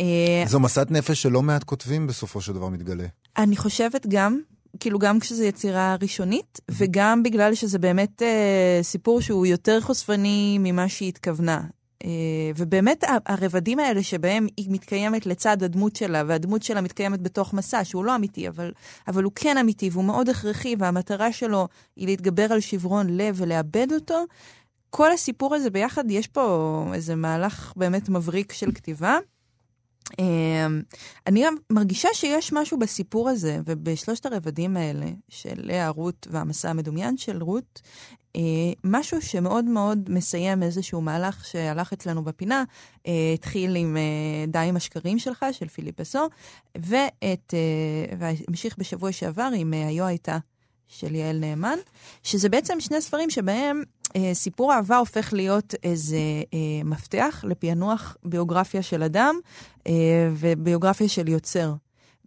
אה, זו מסעת נפש שלא מעט כותבים בסופו של דבר מתגלה. אני חושבת גם, כאילו גם כשזו יצירה ראשונית, וגם בגלל שזה באמת אה, סיפור שהוא יותר חושפני ממה שהיא התכוונה. אה, ובאמת הרבדים האלה שבהם היא מתקיימת לצד הדמות שלה, והדמות שלה מתקיימת בתוך מסע שהוא לא אמיתי, אבל, אבל הוא כן אמיתי והוא מאוד הכרחי, והמטרה שלו היא להתגבר על שברון לב ולאבד אותו, כל הסיפור הזה ביחד, יש פה איזה מהלך באמת מבריק של כתיבה. אמ, אני מרגישה שיש משהו בסיפור הזה, ובשלושת הרבדים האלה, של לאה, רות והמסע המדומיין של רות, אה, משהו שמאוד מאוד מסיים איזשהו מהלך שהלך אצלנו בפינה, אה, התחיל עם אה, די עם השקרים שלך, של פיליפ אסו, ואת, אה, והמשיך בשבוע שעבר עם היו הייתה של יעל נאמן, שזה בעצם שני ספרים שבהם אה, סיפור אהבה הופך להיות איזה אה, מפתח לפענוח ביוגרפיה של אדם אה, וביוגרפיה של יוצר.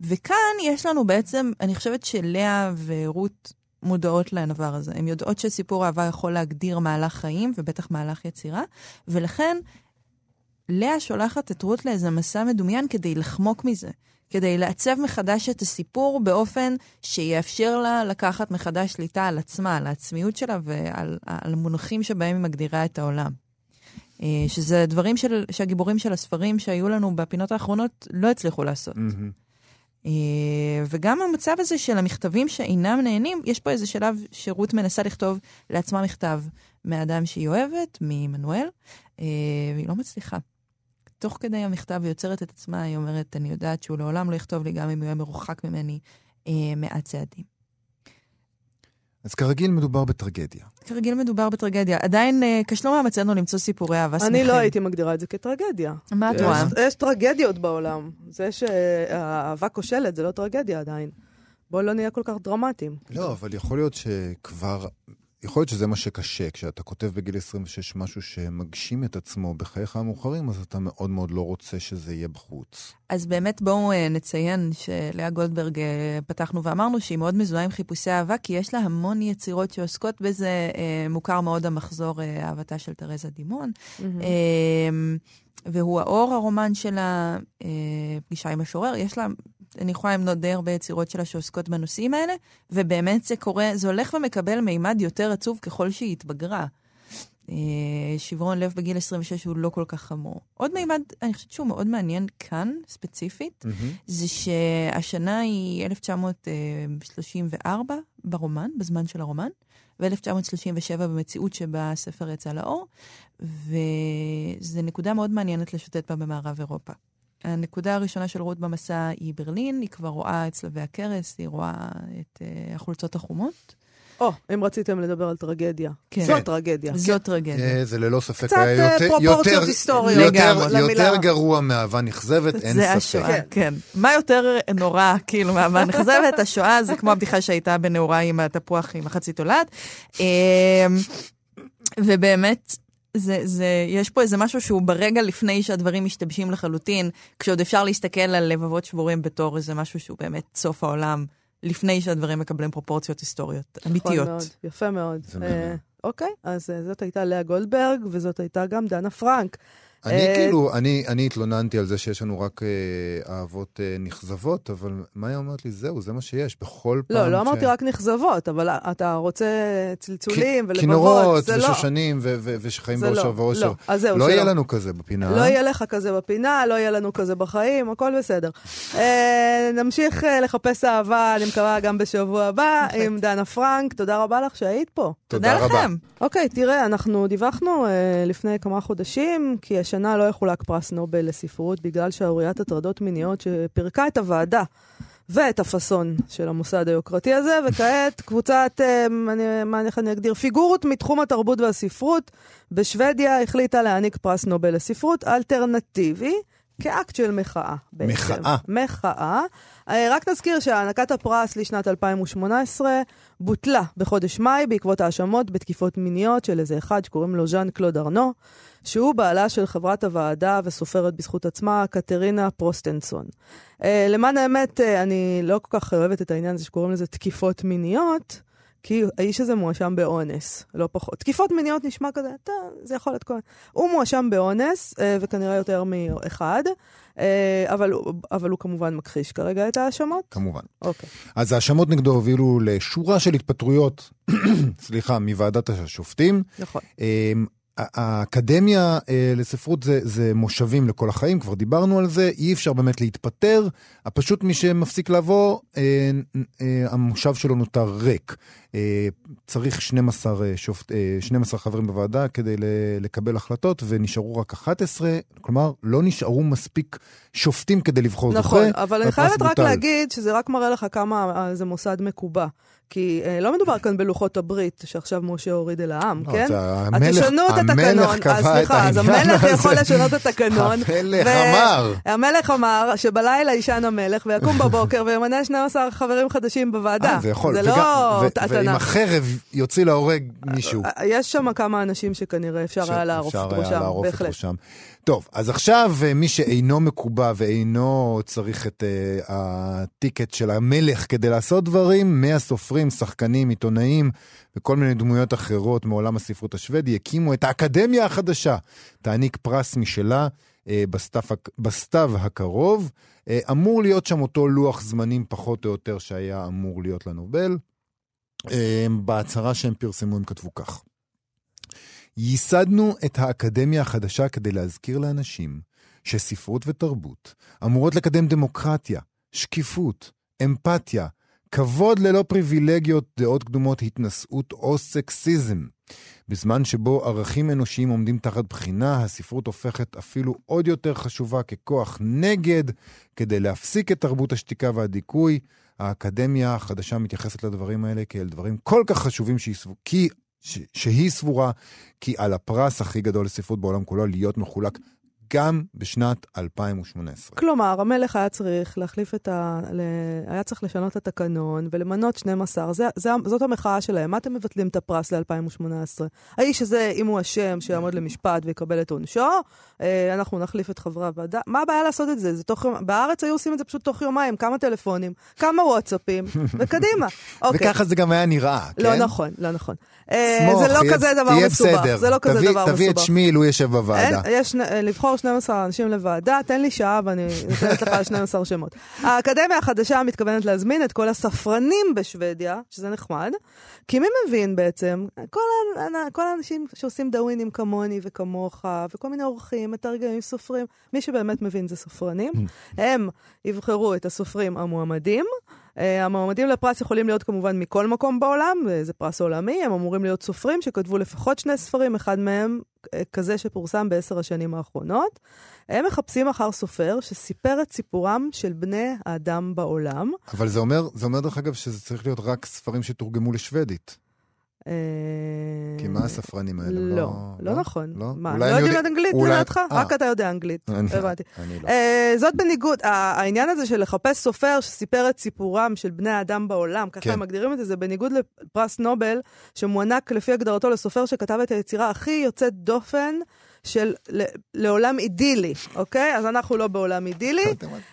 וכאן יש לנו בעצם, אני חושבת שלאה ורות מודעות לדבר הזה. הן יודעות שסיפור אהבה יכול להגדיר מהלך חיים, ובטח מהלך יצירה, ולכן לאה שולחת את רות לאיזה מסע מדומיין כדי לחמוק מזה. כדי לעצב מחדש את הסיפור באופן שיאפשר לה לקחת מחדש שליטה על עצמה, על העצמיות שלה ועל על המונחים שבהם היא מגדירה את העולם. אה, שזה דברים של, שהגיבורים של הספרים שהיו לנו בפינות האחרונות לא הצליחו לעשות. אה, וגם המצב הזה של המכתבים שאינם נהנים, יש פה איזה שלב שרות מנסה לכתוב לעצמה מכתב מאדם שהיא אוהבת, מעמנואל, אה, והיא לא מצליחה. תוך כדי המכתב היא יוצרת את עצמה, היא אומרת, אני יודעת שהוא לעולם לא יכתוב לי גם אם הוא יהיה מרוחק ממני אה, מעט צעדים. אז כרגיל מדובר בטרגדיה. כרגיל מדובר בטרגדיה. עדיין אה, כשלו מאמצינו למצוא סיפורי אהבה שמחים. אני לא הייתי מגדירה את זה כטרגדיה. מה את יש- רואה? יש טרגדיות בעולם. זה שהאהבה כושלת זה לא טרגדיה עדיין. בואו לא נהיה כל כך דרמטיים. לא, אבל יכול להיות שכבר... יכול להיות שזה מה שקשה, כשאתה כותב בגיל 26 משהו שמגשים את עצמו בחייך המאוחרים, אז אתה מאוד מאוד לא רוצה שזה יהיה בחוץ. אז באמת בואו אה, נציין שלאה גולדברג, אה, פתחנו ואמרנו שהיא מאוד מזוהה עם חיפושי אהבה, כי יש לה המון יצירות שעוסקות בזה. אה, מוכר מאוד המחזור אה, אהבתה של תרזה דימון. אה, והוא האור, הרומן שלה, אה, פגישה עם משורר. יש לה, אני יכולה למנות די הרבה יצירות שלה שעוסקות בנושאים האלה, ובאמת זה קורה, זה הולך ומקבל מימד יותר עצוב ככל שהיא התבגרה. אה, שברון לב בגיל 26 הוא לא כל כך חמור. עוד מימד, אני חושבת שהוא מאוד מעניין כאן, ספציפית, זה שהשנה היא 1934 ברומן, בזמן של הרומן, ו-1937 במציאות שבה הספר יצא לאור, וזו נקודה מאוד מעניינת לשוטט בה במערב אירופה. הנקודה הראשונה של רות במסע היא ברלין, היא כבר רואה את צלבי הקרס, היא רואה את uh, החולצות החומות. או, אם רציתם לדבר על טרגדיה. כן. זו טרגדיה. זו טרגדיה. אה, זה ללא ספק קצת, היה אה, יותר, פרופורציות יותר, היסטוריות יותר, לגמרי, למילה. יותר גרוע מאהבה נכזבת, אין זה ספק. השואה, כן. כן. מה יותר נורא, כאילו, מהאהבה נכזבת? השואה זה כמו הבדיחה שהייתה בנעורה עם התפוח עם החצי תולעת. אמ, ובאמת, זה, זה, יש פה איזה משהו שהוא ברגע לפני שהדברים משתבשים לחלוטין, כשעוד אפשר להסתכל על לבבות שבורים בתור איזה משהו שהוא באמת סוף העולם, לפני שהדברים מקבלים פרופורציות היסטוריות נכון אמיתיות. מאוד, יפה מאוד. אה. אוקיי, אז אה, זאת הייתה לאה גולדברג, וזאת הייתה גם דנה פרנק. אני אה, כאילו, אני, אני התלוננתי על זה שיש לנו רק אה, אהבות אה, נכזבות, אבל מאיה אומרת לי, זהו, זה מה שיש, בכל פעם לא, לא ש- אמרתי רק נכזבות, אבל אתה רוצה צלצולים ולבבות, כינורות זה לא. ושושנים ו- ו- ושחיים זה באושר לא, ואושר. לא. אז זהו, לא. יהיה לנו כזה בפינה. לא יהיה לך כזה בפינה, לא יהיה לנו כזה בחיים, הכל בסדר. אה, נמשיך אה, לחפש אהבה, אני מקווה גם בשבוע הבא. עם דנה פרנק. תודה רבה לך שהיית פה. תודה רבה. לכם. אוקיי, תראה, אנחנו דיווחנו אה, לפני כמה חודשים, כי השנה לא יחולק פרס נובל לספרות בגלל שערוריית הטרדות מיניות שפירקה את הוועדה. ואת הפאסון של המוסד היוקרתי הזה, וכעת קבוצת, אה, אני, מה איך אני אגדיר, פיגורות מתחום התרבות והספרות בשוודיה החליטה להעניק פרס נובל לספרות אלטרנטיבי. כאקט של מחאה. בעצם. מחאה. מחאה. אה, רק נזכיר שהענקת הפרס לשנת 2018 בוטלה בחודש מאי בעקבות האשמות בתקיפות מיניות של איזה אחד שקוראים לו ז'אן קלוד ארנו, שהוא בעלה של חברת הוועדה וסופרת בזכות עצמה, קטרינה פרוסטנסון. Uh, למען האמת, uh, אני לא כל כך אוהבת את העניין הזה שקוראים לזה תקיפות מיניות, כי האיש הזה מואשם באונס, לא פחות. תקיפות מיניות נשמע כזה, אתה, זה יכול להיות כל... הוא מואשם באונס, uh, וכנראה יותר מאחד, uh, אבל, אבל הוא כמובן מכחיש כרגע את ההאשמות. כמובן. אוקיי. אז ההאשמות נגדו הובילו לשורה של התפטרויות, [coughs] סליחה, מוועדת השופטים. נכון. אמ, האקדמיה אה, לספרות זה, זה מושבים לכל החיים, כבר דיברנו על זה, אי אפשר באמת להתפטר, פשוט מי שמפסיק לבוא, אה, אה, המושב שלו נותר ריק. אה, צריך 12, אה, שופט, אה, 12 חברים בוועדה כדי לקבל החלטות, ונשארו רק 11, כלומר, לא נשארו מספיק שופטים כדי לבחור נכון, זוכה. נכון, אבל אני חייבת רק בוטל. להגיד שזה רק מראה לך כמה אה, זה מוסד מקובע. כי אה, לא מדובר כאן בלוחות הברית, שעכשיו משה הוריד אל העם, לא, כן? אז המלך- תשנו את התקנון. המלך קבע אז את סליחה, אז העניין המלך הזה. יכול לשנות את התקנון. המלך ו- אמר. המלך אמר שבלילה יישן המלך ויקום בבוקר וימנה 12 חברים חדשים בוועדה. אה, זה יכול. זה וגם- לא ו- התנ"ך. ועם החרב יוציא להורג מישהו. אה, יש שם כמה אנשים שכנראה אפשר היה לערוף את ראשם, בהחלט. טוב, אז עכשיו אה, מי שאינו מקובע ואינו צריך את uh, הטיקט של המלך כדי לעשות דברים, 100 סופרים, שחקנים, עיתונאים וכל מיני דמויות אחרות מעולם הספרות השוודי הקימו את האקדמיה החדשה. תעניק פרס משלה uh, בסתיו, בסתיו הקרוב. Uh, אמור להיות שם אותו לוח זמנים פחות או יותר שהיה אמור להיות לנובל. Uh, בהצהרה שהם פרסמו הם כתבו כך. ייסדנו את האקדמיה החדשה כדי להזכיר לאנשים שספרות ותרבות אמורות לקדם דמוקרטיה, שקיפות, אמפתיה, כבוד ללא פריבילגיות, דעות קדומות, התנשאות או סקסיזם. בזמן שבו ערכים אנושיים עומדים תחת בחינה, הספרות הופכת אפילו עוד יותר חשובה ככוח נגד, כדי להפסיק את תרבות השתיקה והדיכוי. האקדמיה החדשה מתייחסת לדברים האלה כאל דברים כל כך חשובים שהיא, סבור- כי, ש, שהיא סבורה כי על הפרס הכי גדול לספרות בעולם כולו להיות מחולק גם בשנת 2018. כלומר, המלך היה צריך להחליף את ה... היה צריך לשנות את התקנון ולמנות 12. זה, זה, זאת המחאה שלהם. מה אתם מבטלים את הפרס ל-2018? האיש הזה, אם הוא אשם, שיעמוד למשפט ויקבל את עונשו, אה, אנחנו נחליף את חברי הוועדה. מה הבעיה לעשות את זה? זה תוך. בארץ היו עושים את זה פשוט תוך יומיים, כמה טלפונים, כמה וואטסאפים, [laughs] וקדימה. אוקיי. וככה זה גם היה נראה, כן? לא נכון, לא נכון. אה, סמוך, זה לא יהיה- כזה דבר מסובך. זה לא כזה תביא- דבר מסובך. תביא את שמיל, הוא יושב בוועדה. אין, יש אה, לבחור 12 אנשים לוועדה, תן לי שעה ואני נותנת לך 12 שמות. האקדמיה החדשה מתכוונת להזמין את כל הספרנים בשוודיה, שזה נחמד, כי מי מבין בעצם? כל, כל האנשים שעושים דאווינים כמוני וכמוך, וכל מיני אורחים, מתרגמים, סופרים, מי שבאמת מבין זה סופרנים. הם יבחרו את הסופרים המועמדים. Uh, המועמדים לפרס יכולים להיות כמובן מכל מקום בעולם, זה פרס עולמי, הם אמורים להיות סופרים שכתבו לפחות שני ספרים, אחד מהם כזה שפורסם בעשר השנים האחרונות. הם מחפשים אחר סופר שסיפר את סיפורם של בני האדם בעולם. אבל זה אומר, זה אומר דרך אגב שזה צריך להיות רק ספרים שתורגמו לשוודית. אה, כי מה הספרנים האלה? הם לא, לא נכון. לא? אולי לא יודעים יודע- אנגלית לדעתך? אה. רק אתה יודע אנגלית, הבנתי. לא. אה, זאת בניגוד, העניין הזה של לחפש סופר שסיפר את סיפורם של בני האדם בעולם, ככה כן. הם מגדירים את זה, זה בניגוד לפרס נובל, שמוענק לפי הגדרתו לסופר שכתב את היצירה הכי יוצאת דופן של לעולם אידילי, אוקיי? אז אנחנו לא בעולם אידילי.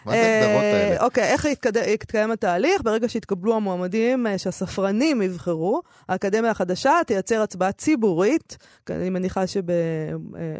מה זה ההגדרות אה, האלה? אוקיי, איך יתקיים התהליך? ברגע שיתקבלו המועמדים אה, שהספרנים יבחרו, האקדמיה החדשה תייצר הצבעה ציבורית, אני מניחה שב... אה,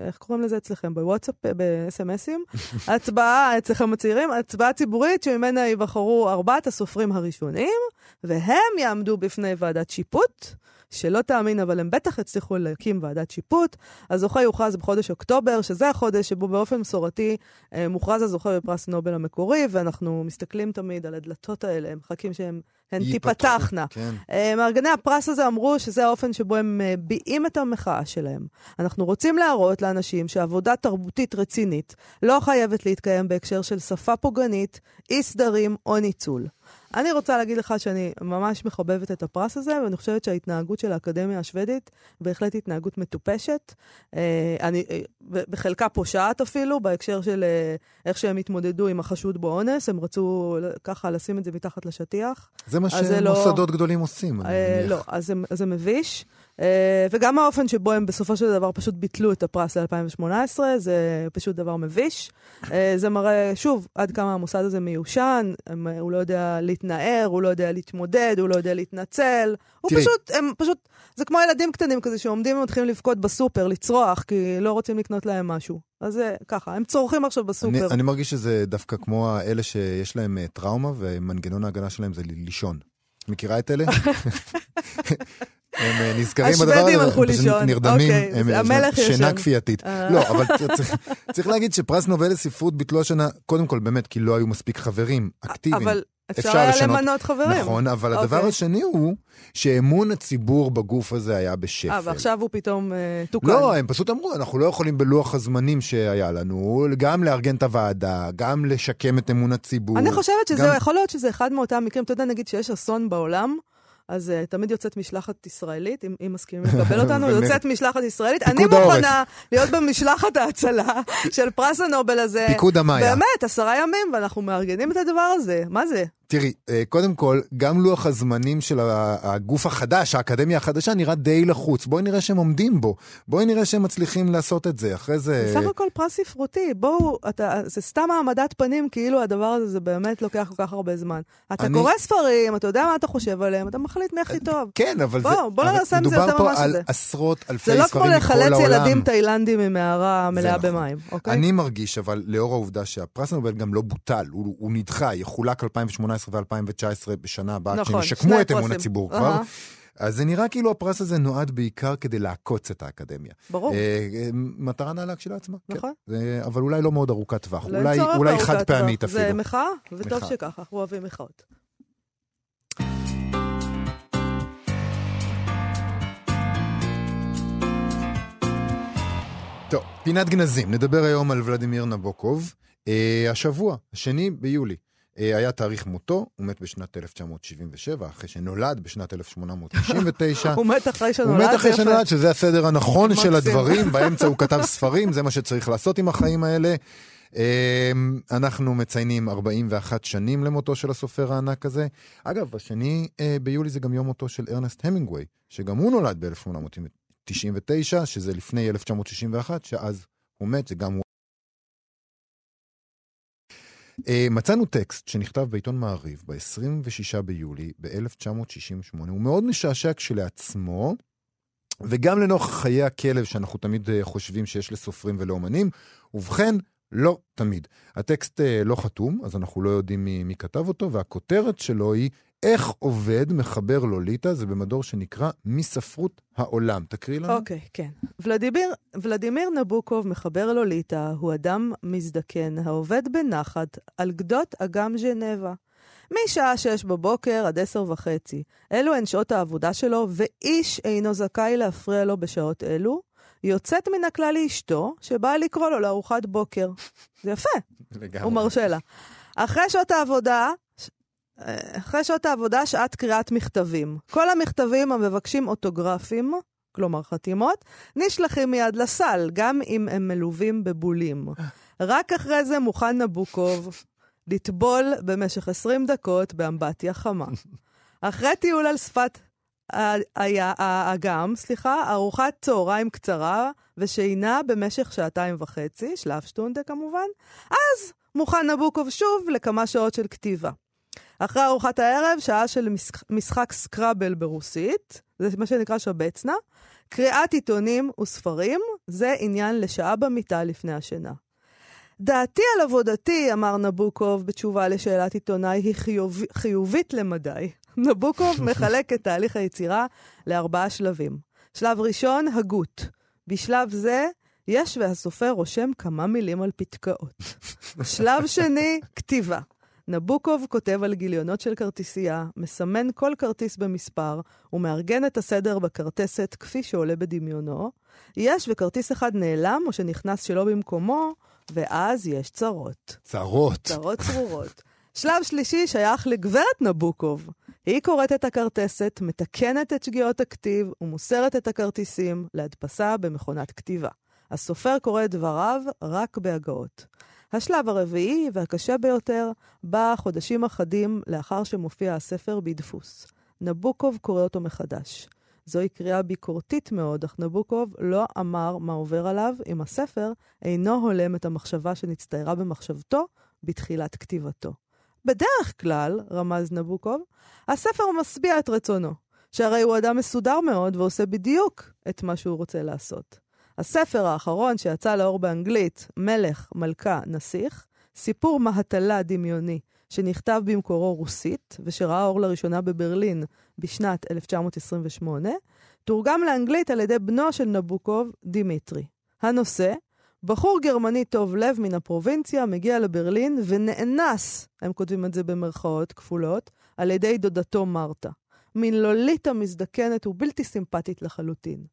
איך קוראים לזה אצלכם? בוואטסאפ? ב-SMSים? [laughs] הצבעה אצלכם הצעירים, הצבעה ציבורית שממנה ייבחרו ארבעת הסופרים הראשונים, והם יעמדו בפני ועדת שיפוט. שלא תאמין, אבל הם בטח יצליחו להקים ועדת שיפוט. הזוכה יוכרז בחודש אוקטובר, שזה החודש שבו באופן מסורתי אה, מוכרז הזוכה בפרס נובל המקורי, ואנחנו מסתכלים תמיד על הדלתות האלה, מחכים שהן הן תיפתחנה. כן. אה, מארגני הפרס הזה אמרו שזה האופן שבו הם אה, ביעים את המחאה שלהם. אנחנו רוצים להראות לאנשים שעבודה תרבותית רצינית לא חייבת להתקיים בהקשר של שפה פוגענית, אי סדרים או ניצול. אני רוצה להגיד לך שאני ממש מחבבת את הפרס הזה, ואני חושבת שההתנהגות של האקדמיה השוודית בהחלט התנהגות מטופשת. אה, אני, אה, בחלקה פושעת אפילו, בהקשר של אה, איך שהם התמודדו עם החשוד באונס, הם רצו ככה לשים את זה מתחת לשטיח. זה מה לא- שמוסדות גדולים עושים, אני מניח. לא, אז זה, זה מביש. אה, וגם האופן שבו הם בסופו של דבר פשוט ביטלו את הפרס ל-2018, זה פשוט דבר מביש. אה, זה מראה, שוב, עד כמה המוסד הזה מיושן, הם, אה, הוא לא יודע להתנער, הוא לא יודע להתמודד, הוא לא יודע להתנצל. הוא תראי. פשוט, הם פשוט, זה כמו ילדים קטנים כזה שעומדים ומתחילים לבכות בסופר, לצרוח, כי לא רוצים לקנות להם משהו. אז זה ככה, הם צורכים עכשיו אני, בסופר. אני מרגיש שזה דווקא כמו אלה שיש להם טראומה, ומנגנון ההגנה שלהם זה לישון. מכירה את אלה? [laughs] [laughs] הם אה, נזכרים בדבר הזה, השוודים הלכו לישון. נרדמים, אוקיי, הם- המלך שינה. כפייתית. אה. לא, אבל [laughs] צריך- להגיד שפרס נובל לספרות ביטלו השנה, קודם כל באמת, כי לא היו מספיק חברים אקטיביים. אבל אפשר היה לשנות- למנות חברים. נכון, אבל הדבר אוקיי. השני הוא שאמון הציבור בגוף הזה היה בשפל. אה, ועכשיו הוא פתאום אה, תוקן. לא, הם פשוט אמרו, אנחנו לא יכולים בלוח הזמנים שהיה לנו, גם לארגן את הוועדה, גם לשקם את אמון הציבור. אני חושבת שזה, גם- יכול להיות שזה אחד מאותם מקרים, אתה יודע, נגיד שיש אסון בעולם, אז uh, תמיד יוצאת משלחת ישראלית, אם, אם מסכימים לקבל [laughs] אותנו, יוצאת משלחת ישראלית. אני. מוכנה להיות במשלחת ההצלה של פרס הנובל הזה. פיקוד המאיה. באמת, עשרה ימים, ואנחנו מארגנים את הדבר הזה. מה זה? תראי, אה, קודם כל, גם לוח הזמנים של הגוף החדש, האקדמיה החדשה, נראה די לחוץ. בואי נראה שהם עומדים בו. בואי נראה שהם מצליחים לעשות את זה. אחרי זה... בסך הכל פרס ספרותי. בואו, אתה, זה סתם העמדת פנים, כאילו הדבר הזה, זה באמת לוקח כל כך הרבה זמן. אתה אני- קורא ספרים, אתה יודע מה אתה חושב עליהם, אתה מחליט מי הכי טוב. כן, אבל בוא, זה... בוא לא אבל נעשה מזה יותר מדובר ממה פה על שזה. עשרות אלפי זה לא ספרים כמו מכל לחלץ העולם. ילדים תאילנדים ממערה מלאה נכון. במים, אוקיי? אני מרגיש, אבל לאור העובדה שהפרס נובל גם לא בוטל, הוא, הוא נדחה, יחולק 2018 ו-2019 בשנה הבאה, נכון, כשהם ישקמו את אמון. הציבור אהה. כבר. אז זה נראה כאילו הפרס הזה נועד בעיקר כדי לעקוץ את האקדמיה. ברור. אה, אה, מטרה נעלה כשלעצמה. כן. נכון. זה, אבל אולי לא מאוד ארוכת טווח. לא אולי, אולי חד פעמית. אפילו. זה מחאה, וטוב מחאה. שככה, אנחנו אוהבים מחאות. טוב, פינת גנזים. נדבר היום על ולדימיר נבוקוב. אה, השבוע, השני ביולי, היה תאריך מותו, הוא מת בשנת 1977, אחרי שנולד בשנת 1899. [laughs] הוא מת אחרי הוא שנולד. מת אחרי. שנולד, שזה הסדר הנכון של. הדברים, [laughs] באמצע הוא כתב ספרים, זה מה שצריך לעשות עם החיים האלה. אה, אנחנו מציינים 41 שנים למותו של הסופר הענק הזה. אגב, השני אה, ביולי זה גם יום מותו של ארנסט המינגווי, שגם הוא נולד ב-1899, שזה לפני 1961, שאז הוא מת, זה גם הוא. אה, מצאנו טקסט שנכתב בעיתון מעריב ב-26 ביולי ב-1968. הוא מאוד משעשע כשלעצמו, וגם לנוכח חיי הכלב שאנחנו תמיד אה, חושבים שיש לסופרים ולאומנים. ובכן, לא תמיד. הטקסט אה, לא חתום, אז אנחנו לא יודעים מי, מי כתב אותו, והכותרת שלו היא איך עובד מחבר לוליטה, זה במדור שנקרא מספרות העולם. תקריא לנו. אוקיי, כן. ולדימיר, ולדימיר נבוקוב, מחבר לוליטה, הוא אדם מזדקן העובד בנחת על גדות אגם ז'נבה. משעה שש בבוקר עד עשר וחצי. אלו הן שעות העבודה שלו, ואיש אינו זכאי להפריע לו בשעות אלו. יוצאת מן הכלל לאשתו, שבאה לקרוא לו לארוחת בוקר. זה יפה. לגמרי. הוא מרשה לה. אחרי שעות העבודה, אה, אחרי שעות העבודה, שעת קריאת מכתבים. כל המכתבים המבקשים אוטוגרפים, כלומר חתימות, נשלחים מיד לסל, גם אם הם מלווים בבולים. רק אחרי זה מוכן נבוקוב לטבול במשך 20 דקות באמבטיה חמה. אחרי טיול על שפת היה- האגם, סליחה, ארוחת צהריים קצרה ושינה במשך שעתיים וחצי, שלב שטונדה כמובן, אז מוכן נבוקוב שוב לכמה שעות של כתיבה. אחרי ארוחת הערב, שעה של משחק סקראבל ברוסית, זה מה שנקרא שבצנה, קריאת עיתונים וספרים, זה עניין לשעה במיטה לפני השינה. דעתי על עבודתי, אמר נבוקוב בתשובה לשאלת עיתונאי, היא חיוב, חיובית למדי. נבוקוב מחלק את תהליך היצירה לארבעה שלבים. שלב ראשון, הגות. בשלב זה, יש והסופר רושם כמה מילים על פתקאות. שלב שני, כתיבה. נבוקוב כותב על גיליונות של כרטיסייה, מסמן כל כרטיס במספר, ומארגן את הסדר בכרטסת כפי שעולה בדמיונו. יש וכרטיס אחד נעלם או שנכנס שלא במקומו, ואז יש צרות. צרות. צרות צרורות. שלב שלישי שייך לגברת נבוקוב. היא קוראת את הכרטסת, מתקנת את שגיאות הכתיב ומוסרת את הכרטיסים להדפסה במכונת כתיבה. הסופר קורא את דבריו רק בהגאות. השלב הרביעי והקשה ביותר בא חודשים אחדים לאחר שמופיע הספר בדפוס. נבוקוב קורא אותו מחדש. זוהי קריאה ביקורתית מאוד, אך נבוקוב לא אמר מה עובר עליו אם הספר אינו הולם את המחשבה שנצטיירה במחשבתו בתחילת כתיבתו. בדרך כלל, רמז נבוקוב, הספר משביע את רצונו, שהרי הוא אדם מסודר מאוד ועושה בדיוק את מה שהוא רוצה לעשות. הספר האחרון שיצא לאור באנגלית, מלך, מלכה, נסיך, סיפור מהטלה דמיוני שנכתב במקורו רוסית ושראה אור לראשונה בברלין בשנת 1928, תורגם לאנגלית על ידי בנו של נבוקוב, דימיטרי. הנושא, בחור גרמני טוב לב מן הפרובינציה מגיע לברלין ונאנס, הם כותבים את זה במרכאות כפולות, על ידי דודתו מרתה. מין לוליטה מזדקנת ובלתי סימפטית לחלוטין.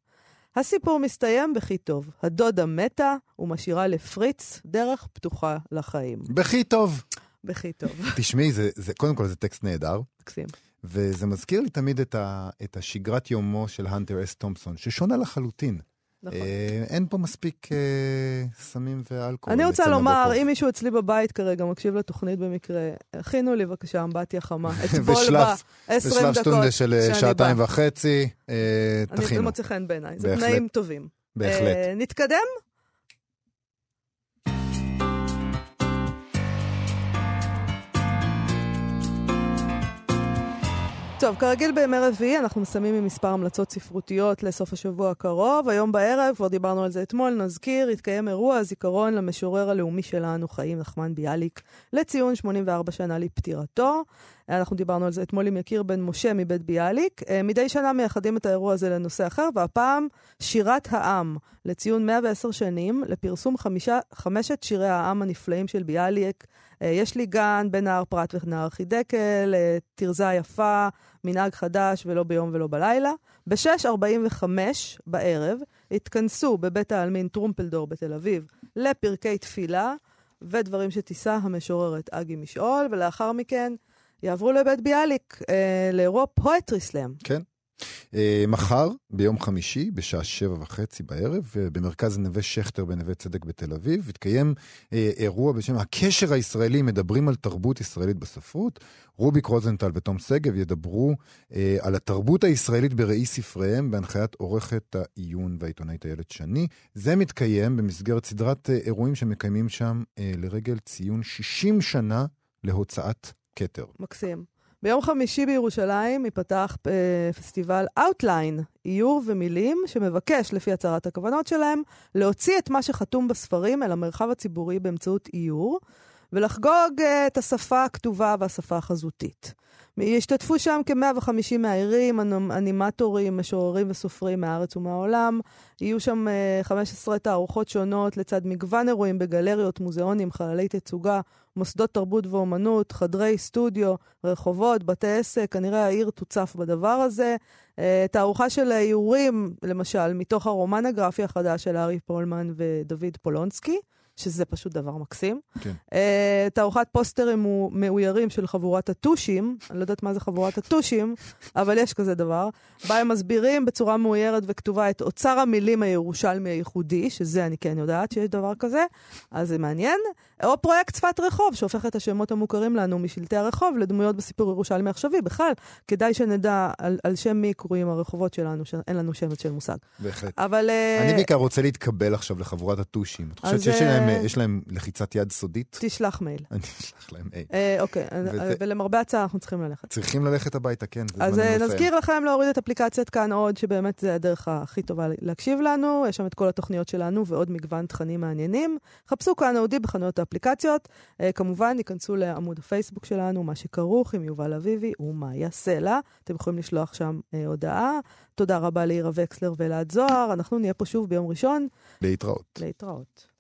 הסיפור מסתיים בכי טוב. הדודה מתה ומשאירה לפריץ דרך פתוחה לחיים. בכי טוב. בכי טוב. [laughs] תשמעי, זה, זה, קודם כל זה טקסט נהדר, מקסים. וזה מזכיר לי תמיד את, ה, את השגרת יומו של הנטר אס תומפסון, ששונה לחלוטין. נכון. אה, אין פה מספיק אה, סמים ואלכוהול. אני רוצה לומר. אם מישהו אצלי בבית כרגע מקשיב לתוכנית במקרה, הכינו לי בבקשה אמבטיה חמה. אתמול ושלף- ב-20 ושלב דקות שטונדה של אה, שעתיים. וחצי, אה, אני- זה תכינו, מוצא חן בעיניי, זה. תנאים טובים. בהחלט. אה, נתקדם? טוב, כרגיל בימי רביעי אנחנו מסיימים עם מספר המלצות ספרותיות לסוף השבוע הקרוב. היום בערב, כבר דיברנו על זה אתמול, נזכיר, יתקיים אירוע הזיכרון למשורר הלאומי שלנו, חיים נחמן ביאליק, לציון 84 שנה לפטירתו. אנחנו דיברנו על זה אתמול עם יקיר בן משה מבית ביאליק. אה, מדי שנה מייחדים את האירוע הזה לנושא אחר, והפעם שירת העם, לציון 110 שנים, לפרסום חמישה, חמשת שירי העם הנפלאים של ביאליק. אה, יש לי גן, בין נהר פרת ונהר חידקל, אה, תרזה יפה, מנהג חדש ולא ביום ולא בלילה. ב-6.45 בערב התכנסו בבית העלמין טרומפלדור בתל אביב לפרקי תפילה ודברים שתישא המשוררת אגי משעול, ולאחר מכן יעברו לבית ביאליק, אה, לאירוע פואטרי סלאם. כן. אה, מחר, ביום חמישי, בשעה שבע וחצי בערב, אה, במרכז נווה שכטר בנווה צדק בתל אביב, יתקיים אה, אירוע בשם הקשר הישראלי, מדברים על תרבות ישראלית בספרות. רוביק רוזנטל ותום שגב ידברו אה, על התרבות הישראלית בראי ספריהם, בהנחיית עורכת העיון והעיתונאית איילת שני. זה מתקיים במסגרת סדרת אה, אירועים שמקיימים שם אה, לרגל ציון 60 שנה להוצאת כתר. מקסים. ביום חמישי בירושלים ייפתח אה, פסטיבל Outline, איור ומילים, שמבקש, לפי הצהרת הכוונות שלהם, להוציא את מה שחתום בספרים אל המרחב הציבורי באמצעות איור, ולחגוג אה, את השפה הכתובה והשפה החזותית. ישתתפו שם כ-150 מהעירים, אנ- אנימטורים, משוררים וסופרים מהארץ ומהעולם. יהיו שם אה, 15 תערוכות שונות לצד מגוון אירועים בגלריות, מוזיאונים, חללי תצוגה, מוסדות תרבות ואומנות, חדרי סטודיו, רחובות, בתי עסק, כנראה העיר תוצף בדבר הזה. אה, תערוכה של איורים, למשל, מתוך הרומן הגרפי החדש של ארי פולמן ודוד פולונסקי, שזה פשוט דבר מקסים. כן. אה, תערוכת פוסטרים מאוירים של חבורת הטושים, אני לא יודעת מה זה חבורת הטושים, אבל יש כזה דבר, בה הם מסבירים בצורה מאוירת וכתובה את אוצר המילים הירושלמי הייחודי, שזה אני כן יודעת שיש דבר כזה, אז זה מעניין. או פרויקט שפת רחוב, שהופך את השמות המוכרים לנו משלטי הרחוב לדמויות בסיפור ירושלמי עכשווי. בכלל, כדאי שנדע על, על שם מי קרויים הרחובות שלנו, שאין לנו שמץ של מושג. בהחלט. אבל... אה, אני בעיקר רוצה להתקבל עכשיו לחבורת הטושים. את חושבת שיש להם, אה, יש להם לחיצת יד סודית? תשלח מייל. אני אשלח להם איי. אה, אוקיי, וזה- ולמרבה הצער אנחנו צריכים ללכת. צריכים ללכת הביתה, כן, אז אה. נזכיר לכם להוריד את אפליקציית כאן עוד, שבאמת זה הדרך הכי טובה להקשיב לנו. יש שם את כל התוכניות שלנו ועוד מגוון תכנים מעניינים. חפשו כאן אודי בחנויות האפליקציות. אה, כמובן, ייכנסו לעמוד הפייסבוק שלנו, מה שכרוך עם יובל אביבי ומאיה סלע. אתם יכולים לשלוח שם אה, הודעה. תודה רבה לעירה וקסלר ואלעד זוהר. אנחנו נהיה פה שוב ביום ראשון. להתראות. להתראות.